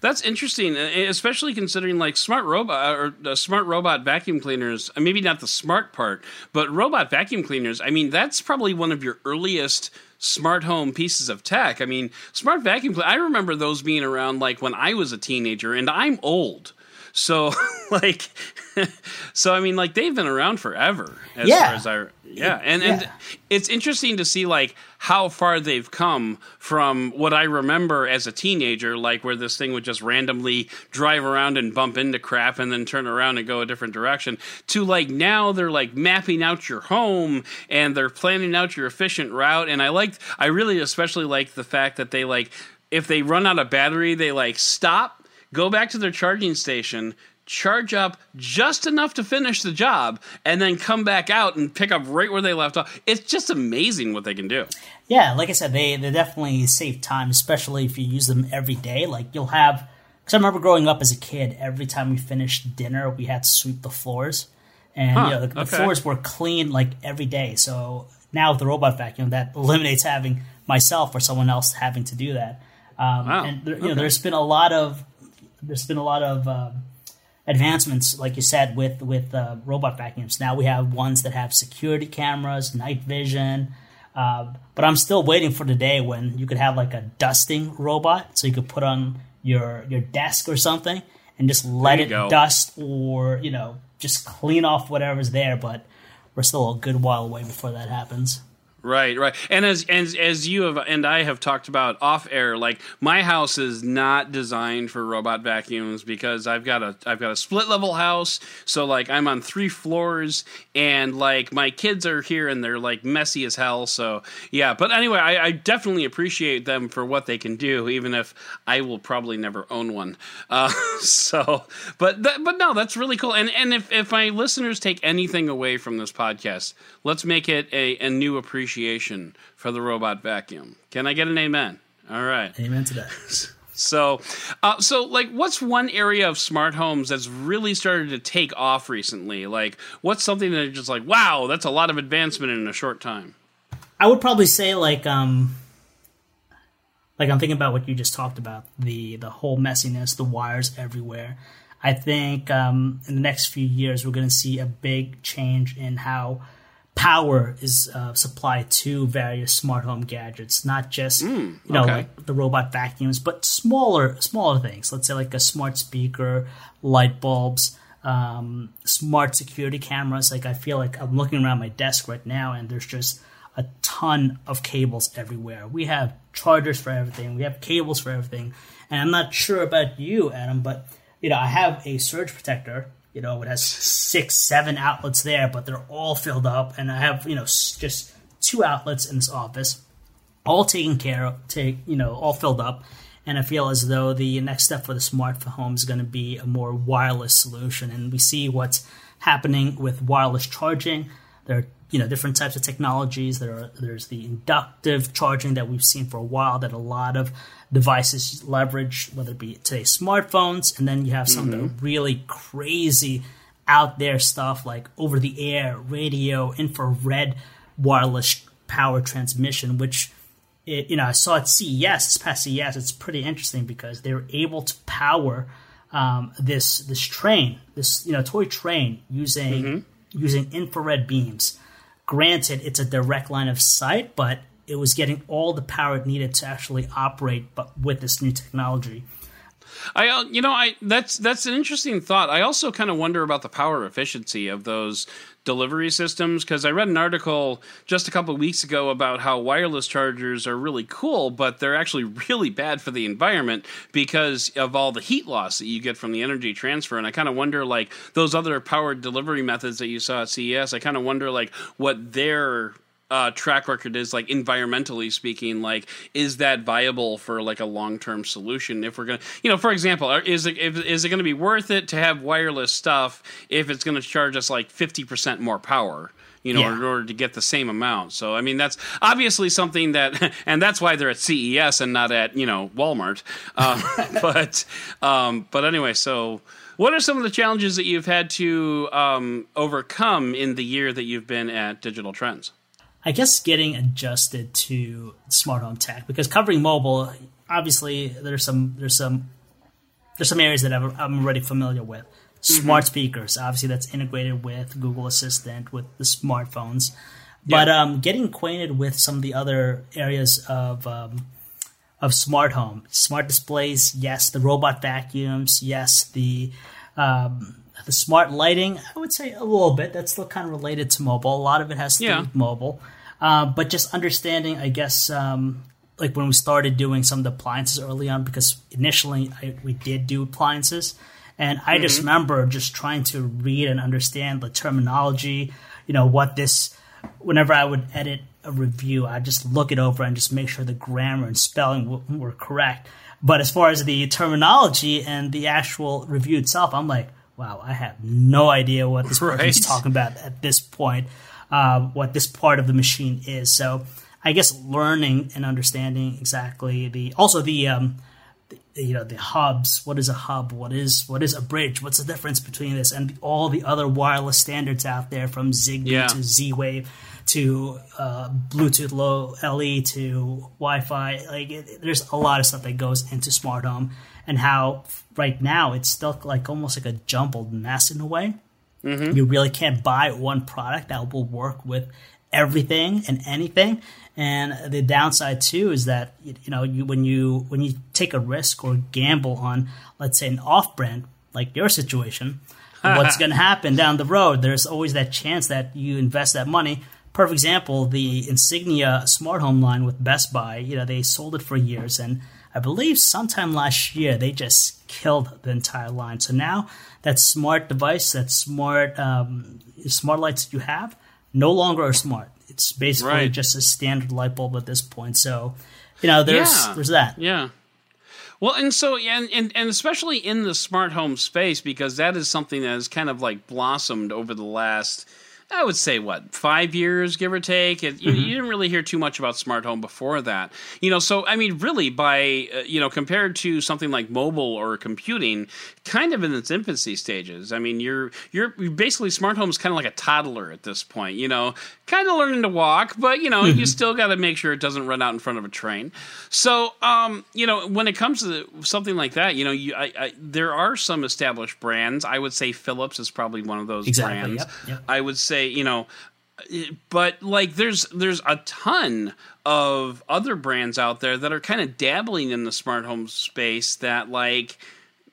That's interesting, uh, especially considering like smart robot or uh, smart robot vacuum cleaners. uh, Maybe not the smart part, but robot vacuum cleaners. I mean, that's probably one of your earliest smart home pieces of tech. I mean, smart vacuum. cle- I remember those being around like when I was a teenager, and I'm old. So like, so I mean, like they've been around forever. As Yeah. far as I yeah, and and Yeah. it's interesting to see like how far they've come from what I remember as a teenager, like where this thing would just randomly drive around and bump into crap and then turn around and go a different direction, to like now they're like mapping out your home and they're planning out your efficient route. And I liked, I really especially like the fact that they like, if they run out of battery, they like stop, go back to their charging station, charge up just enough to finish the job, and then come back out and pick up right where they left off. It's just amazing what they can do. Yeah, like I said, they they definitely save time, especially if you use them every day. Like you'll have, because I remember growing up as a kid, every time we finished dinner, we had to sweep the floors, and Huh, you know the, the floors were clean like every day. So now with the robot vacuum, that eliminates having myself or someone else having to do that. Um, Wow, And there, you know, okay. there's been a lot of there's been a lot of um, advancements, like you said, with with uh, robot vacuums. Now we have ones that have security cameras, night vision. Uh, but I'm still waiting for the day when you could have like a dusting robot, so you could put on your your desk or something and just let it go. dust or you know just clean off whatever's there. But we're still a good while away before that happens. Right, right. And as as as you have and I have talked about off air, like my house is not designed for robot vacuums because I've got a I've got a split level house, so like I'm on three floors and like my kids are here and they're like messy as hell. So yeah, but anyway, I, I definitely appreciate them for what they can do, even if I will probably never own one. Uh, so, but that, but no, that's really cool. And and if if my listeners take anything away from this podcast, let's make it a, a new appreciation for the robot vacuum. Can I get an amen? All right. Amen to that. So, uh, so like, what's one area of smart homes that's really started to take off recently? Like, what's something that just like, wow, that's a lot of advancement in a short time? I would probably say like, um, like I'm thinking about what you just talked about the the whole messiness, the wires everywhere. I think um, in the next few years we're going to see a big change in how power is uh, supplied to various smart home gadgets, not just Mm, you know okay. like the robot vacuums, but smaller smaller things. Let's say like a smart speaker, light bulbs, um, smart security cameras. Like I feel like I'm looking around my desk right now, and there's just a ton of cables everywhere. We have chargers for everything. We have cables for everything. And I'm not sure about you, Adam, but you know I have a surge protector you know, it has six, seven outlets there, but they're all filled up. And I have, you know, just two outlets in this office, all taken care of, take, you know, all filled up. And I feel as though the next step for the smart home is going to be a more wireless solution. And we see what's happening with wireless charging. There are, you know, different types of technologies. There are, there's the inductive charging that we've seen for a while that a lot of devices leverage, whether it be today's smartphones, and then you have some of the really crazy out there stuff like over the air, radio, infrared, wireless power transmission, which it, you know I saw at CES this past CES. It's pretty interesting because they were able to power um, this this train, this you know toy train using using infrared beams. Granted, it's a direct line of sight, but it was getting all the power it needed to actually operate, but with this new technology. I, uh, you know, I that's that's an interesting thought. I also kind of wonder about the power efficiency of those delivery systems because I read an article just a couple weeks ago about how wireless chargers are really cool, but they're actually really bad for the environment because of all the heat loss that you get from the energy transfer. And I kind of wonder, like those other powered delivery methods that you saw at CES, I kind of wonder, like what their uh, track record is like environmentally speaking like is that viable for like a long-term solution? If we're gonna you know for example is it if, is it going to be worth it to have wireless stuff if it's going to charge us like 50% more power you know Yeah. in order to get the same amount? So i mean that's obviously something that and that's why they're at ces and not at you know walmart. Um, but um, but anyway so what are some of the challenges that you've had to um, overcome in the year that you've been at digital trends I guess getting adjusted to smart home tech because covering mobile, obviously there's some there's some there's some areas that I'm, I'm already familiar with. Smart speakers, obviously that's integrated with Google Assistant with the smartphones, but um, getting acquainted with some of the other areas of um, of smart home, smart displays, yes, the robot vacuums, yes, the um, the smart lighting. I would say a little bit. That's still kind of related to mobile. A lot of it has to Yeah. do with mobile, uh, but just understanding, I guess, um, like when we started doing some of the appliances early on, because initially I, we did do appliances, and I just remember just trying to read and understand the terminology. You know what this. Whenever I would edit a review, I just look it over and just make sure the grammar and spelling w- were correct. But as far as the terminology and the actual review itself, I'm like, wow, I have no idea what this person's Right. talking about at this point, uh, what this part of the machine is. So I guess learning and understanding exactly the also the um, the, you know the hubs. What is a hub? What is what is a bridge? What's the difference between this and all the other wireless standards out there from Zigbee Yeah. to Z Wave to uh, Bluetooth Low LE to Wi-Fi. Like it, there's a lot of stuff that goes into smart home, and how right now it's still like almost like a jumbled mess in a way. Mm-hmm. You really can't buy one product that will work with everything and anything. And the downside too is that you know you when you when you take a risk or gamble on let's say an off-brand like your situation, what's going to happen down the road? There's always that chance that you invest that money, perfect example, the Insignia smart home line with Best Buy, you know, they sold it for years and I believe sometime last year they just killed the entire line. So now that smart device, that smart um, smart lights you have, no longer are smart. It's basically Right. just a standard light bulb at this point. So, you know, there's Yeah. there's that. Yeah. Well, and so and, and and especially in the smart home space because that is something that has kind of like blossomed over the last I would say what five years, give or take. It, you, you didn't really hear too much about smart home before that, you know. So I mean, really, by uh, you know, compared to something like mobile or computing, kind of in its infancy stages. I mean, you're you're basically smart home is kind of like a toddler at this point, you know, kind of learning to walk, but you know, you still got to make sure it doesn't run out in front of a train. So, um, you know, when it comes to something like that, you know, you I, I, there are some established brands. I would say Philips is probably one of those Exactly, brands. yep, yep. I would say, you know, but like there's there's a ton of other brands out there that are kind of dabbling in the smart home space that like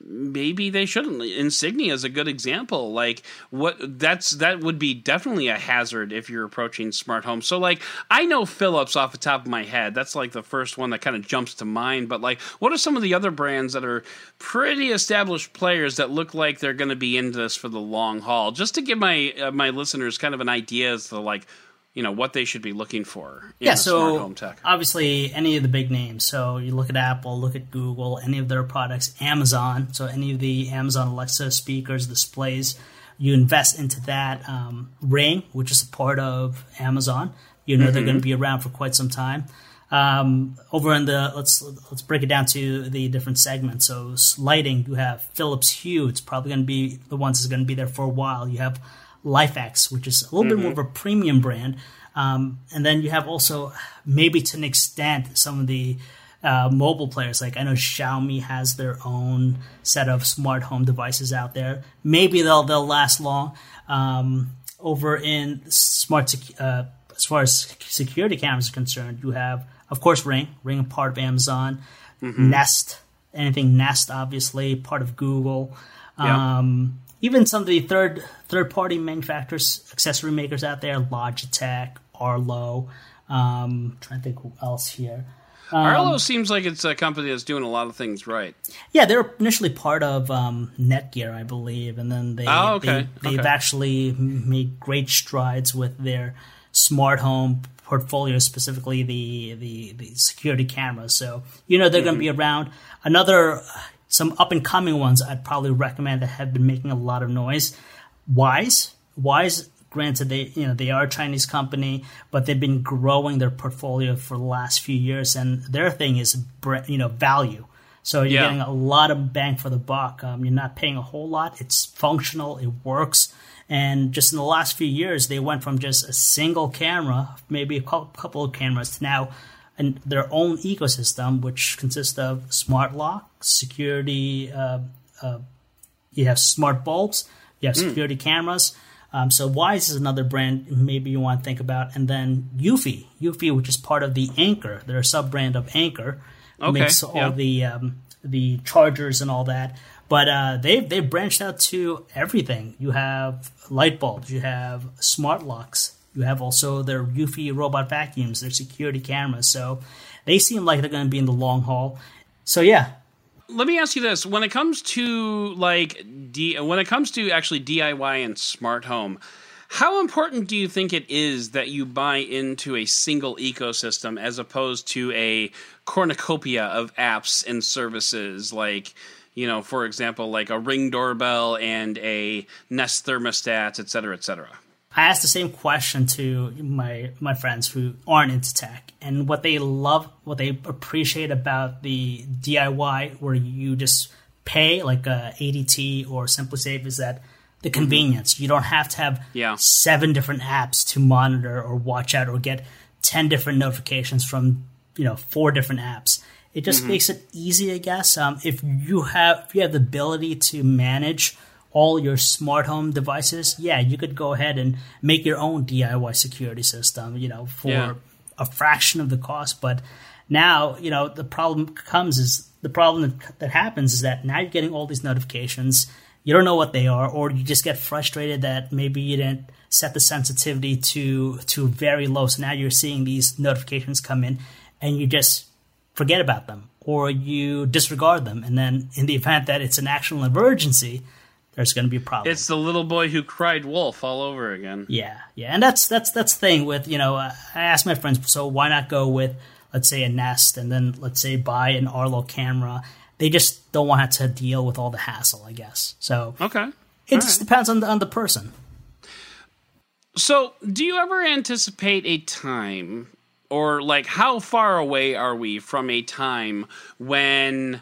maybe they shouldn't. Insignia is a good example. Like what that's that would be definitely a hazard if you're approaching smart home so like i know philips off the top of my head. That's like the first one that kind of jumps to mind. But like what are some of the other brands that are pretty established players that look like they're going to be into this for the long haul? Just to give my uh, my listeners kind of an idea as to like you know what they should be looking for in yeah, so smart home tech obviously any of the big names. So you look at Apple, look at Google, any of their products, Amazon. So any of the Amazon Alexa speakers, displays, you invest into that. Um, Ring, which is a part of Amazon, you know they're going to be around for quite some time. Um, over in the let's let's break it down to the different segments. So lighting, you have Philips Hue. It's probably going to be the ones that's going to be there for a while. You have LIFX, which is a little bit more of a premium brand. Um, and then you have also, maybe to an extent, some of the uh, mobile players. Like I know Xiaomi has their own set of smart home devices out there. Maybe they'll they'll last long. Um, over in smart, sec- uh, as far as security cameras are concerned, you have of course Ring, Ring a part of Amazon, Nest, anything Nest, obviously part of Google. Yeah. Um, even some of the third third party manufacturers, accessory makers out there, Logitech, Arlo. Um, trying to think who else here. arlo seems like it's a company that's doing a lot of things right Yeah, they were initially part of um, Netgear, I believe, and then they, Oh, okay, they have okay. actually made great strides with their smart home portfolio, specifically the the, the security cameras. So you know they're going to be around. Another some up and coming ones I'd probably recommend that have been making a lot of noise. Wyze, Wyze. Granted, they you know they are a Chinese company, but they've been growing their portfolio for the last few years, and their thing is you know value. So you're Yeah. getting a lot of bang for the buck. Um, you're not paying a whole lot. It's functional. It works. And just in the last few years, they went from just a single camera, maybe a couple of cameras, to now an, their own ecosystem, which consists of smart lock, security. Uh, uh, you have smart bulbs. You have security cameras. Um, so Wyze is another brand maybe you want to think about, and then Eufy, Eufy, which is part of the Anker. They're a sub brand of Anker, Okay, makes all yeah. the um, the chargers and all that. But uh, they've they've branched out to everything. You have light bulbs, you have smart locks, you have also their Eufy robot vacuums, their security cameras. So they seem like they're going to be in the long haul. So yeah, let me ask you this when it comes to like D, when it comes to actually DIY and smart home how important do you think it is that you buy into a single ecosystem as opposed to a cornucopia of apps and services like you know for example like a ring doorbell and a nest thermostat et cetera et cetera I asked the same question to my my friends who aren't into tech, and what they love, what they appreciate about the DIY, where you just pay like uh, a ADT or SimpliSafe, is that the mm-hmm. convenience. You don't have to have Yeah. seven different apps to monitor or watch out or get ten different notifications from you know four different apps. It just mm-hmm. makes it easy, I guess. Um, if you have if you have the ability to manage all your smart home devices, yeah, you could go ahead and make your own DIY security system, you know, for Yeah. a fraction of the cost. But now, you know, the problem comes is the problem that, that happens is that now you're getting all these notifications. you don't know what they are, or you just get frustrated that maybe you didn't set the sensitivity to to very low. So now you're seeing these notifications come in, and you just forget about them, or you disregard them, and then in the event that it's an actual emergency, there's going to be a problem. It's the little boy who cried wolf all over again. Yeah, yeah, and that's that's that's the thing with you know. Uh, I asked my friends, so why not go with let's say a Nest, and then let's say buy an Arlo camera they just don't want to deal with all the hassle, I guess. So okay, it all just right. depends on the on the person. So, do you ever anticipate a time, or like how far away are we from a time when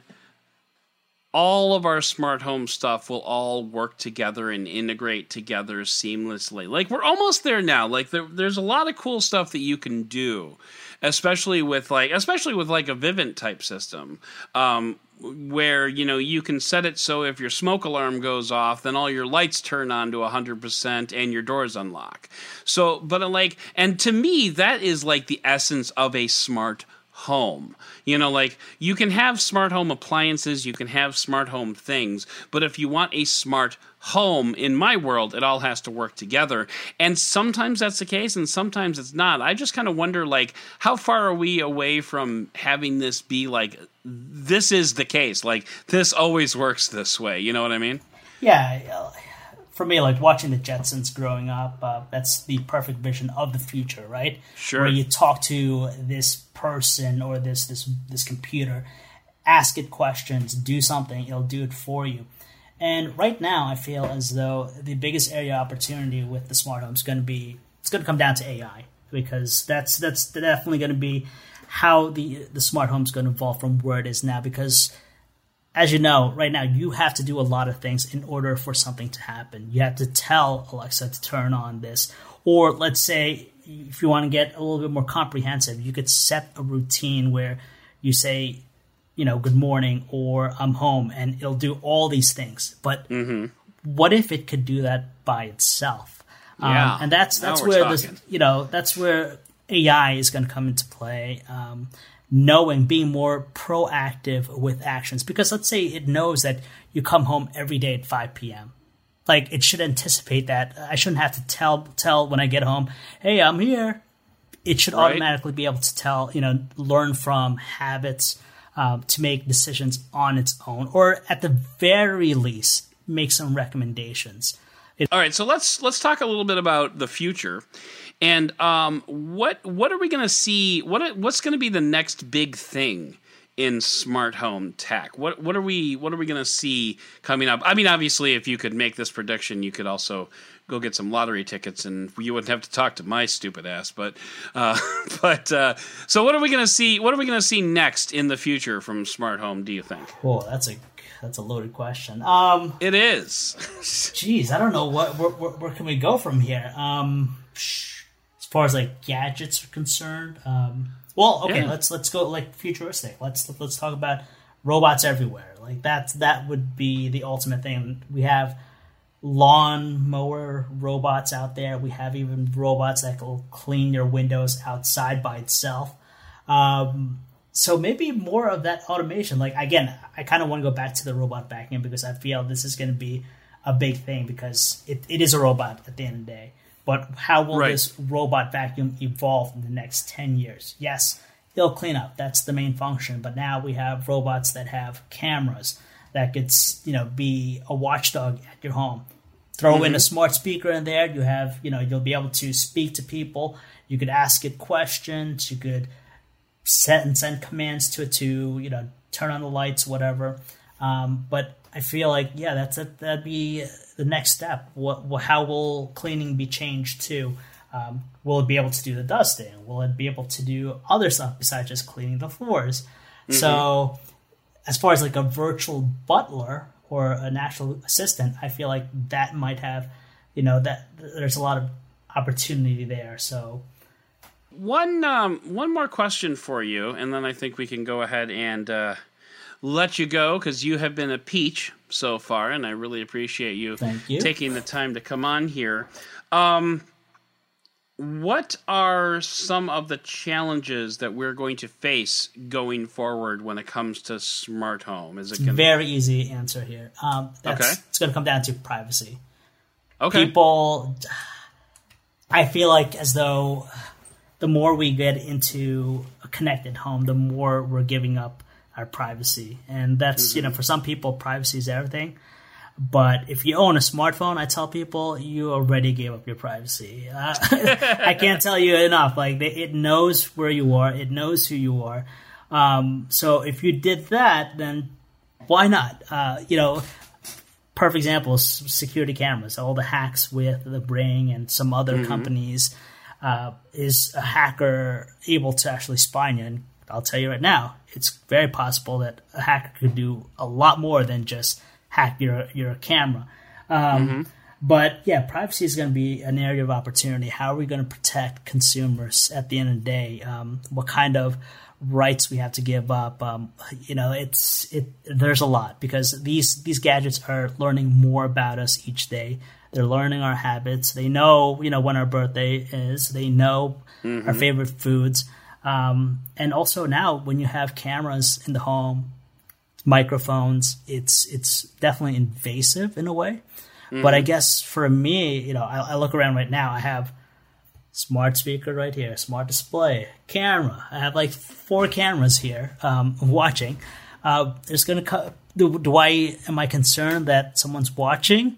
all of our smart home stuff will all work together and integrate together seamlessly. Like we're almost there now. Like there, there's a lot of cool stuff that you can do, especially with like especially with like a Vivint type system. Um, where you know you can set it so if your smoke alarm goes off then all your lights turn on to 100% and your doors unlock so but uh, like and to me that is like the essence of a smart home. You know, like you can have smart home appliances, you can have smart home things, but if you want a smart home in my world, it all has to work together. And sometimes that's the case and sometimes it's not. I just kind of wonder like how far are we away from having this be like this is the case. Like this always works this way. You know what I mean? Yeah. For me, like watching the Jetsons growing up, uh, that's the perfect vision of the future, right? Sure. Where you talk to this person or this this this computer, ask it questions, do something, it'll do it for you. And right now, I feel as though the biggest area opportunity with the smart home is going to be it's going to come down to AI because that's that's definitely going to be how the the smart home is going to evolve from where it is now because as you know right now you have to do a lot of things in order for something to happen you have to tell alexa to turn on this or let's say if you want to get a little bit more comprehensive you could set a routine where you say you know good morning or i'm home and it'll do all these things but mm-hmm. what if it could do that by itself yeah. Um, and that's that's where this you know that's where AI is going to come into play. Um, knowing, being more proactive with actions. Because let's say it knows that you come home every day at 5 p.m. Like it should anticipate that. I shouldn't have to tell tell when I get home, "Hey, I'm here." It should right. automatically be able to tell, you know, learn from habits um, to make decisions on its own, or at the very least, make some recommendations. It- All right, so let's let's talk a little bit about the future. And um, what what are we going to see? What what's going to be the next big thing in smart home tech? What what are we what are we going to see coming up? I mean, obviously, if you could make this prediction, you could also go get some lottery tickets, and you wouldn't have to talk to my stupid ass. But uh, but uh, so what are we going to see? What are we going to see next in the future from smart home? Do you think? Oh, that's a that's a loaded question. Um, it is. Geez, I don't know what where, where, where can we go from here. Um, far as like gadgets are concerned, um, well, okay, yeah. let's let's go like futuristic. Let's let's talk about robots everywhere. Like that's that would be the ultimate thing. We have lawn mower robots out there. We have even robots that will clean your windows outside by itself. Um, so maybe more of that automation. Like again, I kind of want to go back to the robot vacuum because I feel this is going to be a big thing because it, it is a robot at the end of the day. But how will right. this robot vacuum evolve in the next 10 years? Yes, it'll clean up. That's the main function. But now we have robots that have cameras that could, you know, be a watchdog at your home. Throw mm-hmm. in a smart speaker in there. You have, you know, you'll be able to speak to people. You could ask it questions. You could set and send commands to it to, you know, turn on the lights, whatever. Um, but I feel like, yeah, that's a, that'd be the next step. What, what how will cleaning be changed to? Um, will it be able to do the dusting? Will it be able to do other stuff besides just cleaning the floors? Mm-hmm. So, as far as like a virtual butler or a natural assistant, I feel like that might have, you know, that there's a lot of opportunity there. So, one um, one more question for you, and then I think we can go ahead and uh, let you go because you have been a peach so far, and I really appreciate you, you. taking the time to come on here. Um, what are some of the challenges that we're going to face going forward when it comes to smart home? Is it gonna... very easy answer here? Um, okay, it's going to come down to privacy. Okay, people. I feel like as though the more we get into a connected home, the more we're giving up our privacy, and that's mm-hmm. you know for some people privacy is everything. But if you own a smartphone, I tell people you already gave up your privacy. Uh, I can't tell you enough. Like it knows where you are, it knows who you are. Um, so if you did that, then why not? Uh, you know, perfect example is security cameras. All the hacks with the Ring and some other mm-hmm. companies. Uh, is a hacker able to actually spy you? And I'll tell you right now, it's very possible that a hacker could do a lot more than just hack your your camera. Um, mm-hmm. But yeah, privacy is going to be an area of opportunity. How are we going to protect consumers at the end of the day? Um, what kind of rights we have to give up? Um, you know, it's it. There's a lot because these these gadgets are learning more about us each day. They're learning our habits. They know, you know, when our birthday is. They know mm-hmm. our favorite foods. Um, and also now, when you have cameras in the home, microphones. It's it's definitely invasive in a way. Mm-hmm. But I guess for me, you know, I, I, look around right now. I have smart speaker right here, smart display, camera. I have like four cameras here um, watching. Uh, there's gonna co- do, do I am I concerned that someone's watching?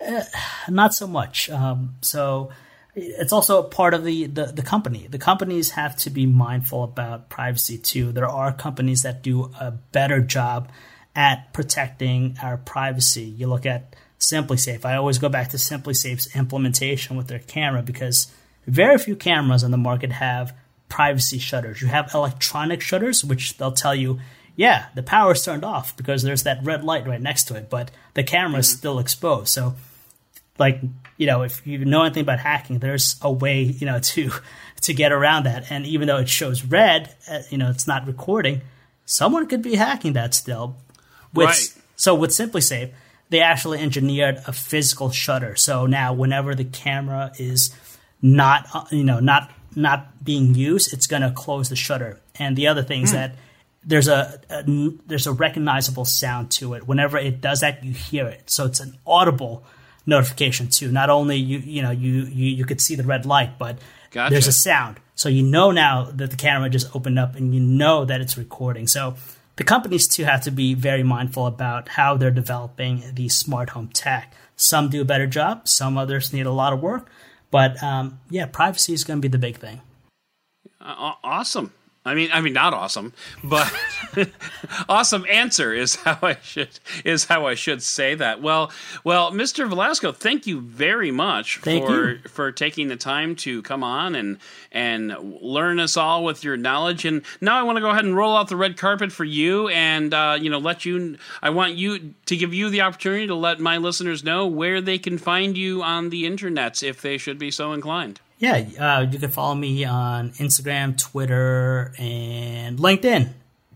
Eh, not so much. Um, so it's also a part of the, the, the, company. The companies have to be mindful about privacy too. There are companies that do a better job at protecting our privacy. You look at SimpliSafe. I always go back to SimpliSafe's implementation with their camera because very few cameras on the market have privacy shutters. You have electronic shutters, which they'll tell you, yeah, the power is turned off because there's that red light right next to it, but the camera is mm-hmm. still exposed. So like you know if you know anything about hacking there's a way you know to to get around that. And even though it shows red uh, you know it's not recording someone could be hacking that still. With, right. so with SimpliSafe they actually engineered a physical shutter. So now whenever the camera is not uh, you know not not being used it's going to close the shutter. And the other thing is mm. that there's a, a, there's a recognizable sound to it. Whenever it does that you hear it. So it's an audible notification too. Not only you you know you you, you could see the red light, but gotcha. there's a sound. So you know now that the camera just opened up and you know that it's recording. So the companies too have to be very mindful about how they're developing the smart home tech. Some do a better job, some others need a lot of work, but um, yeah, privacy is going to be the big thing. Uh, awesome. I mean, I mean, not awesome, but awesome answer is how I should is how I should say that. Well, well, Mr. Velasco, thank you very much thank for you. for taking the time to come on and and learn us all with your knowledge. And now I want to go ahead and roll out the red carpet for you, and uh, you know, let you. I want you to give you the opportunity to let my listeners know where they can find you on the internet if they should be so inclined. Yeah, uh, you can follow me on Instagram, Twitter, and LinkedIn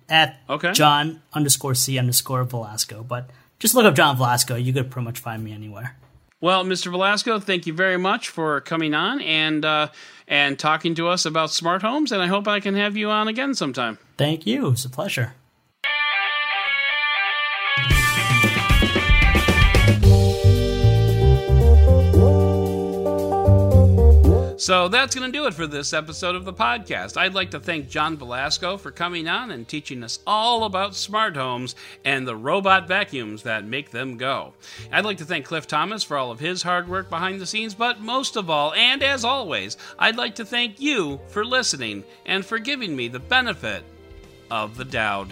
at okay. John underscore C underscore Velasco. But just look up John Velasco. You could pretty much find me anywhere. Well, Mr. Velasco, thank you very much for coming on and uh, and talking to us about smart homes. And I hope I can have you on again sometime. Thank you. It's a pleasure. So that's going to do it for this episode of the podcast. I'd like to thank John Velasco for coming on and teaching us all about smart homes and the robot vacuums that make them go. I'd like to thank Cliff Thomas for all of his hard work behind the scenes, but most of all, and as always, I'd like to thank you for listening and for giving me the benefit of the doubt.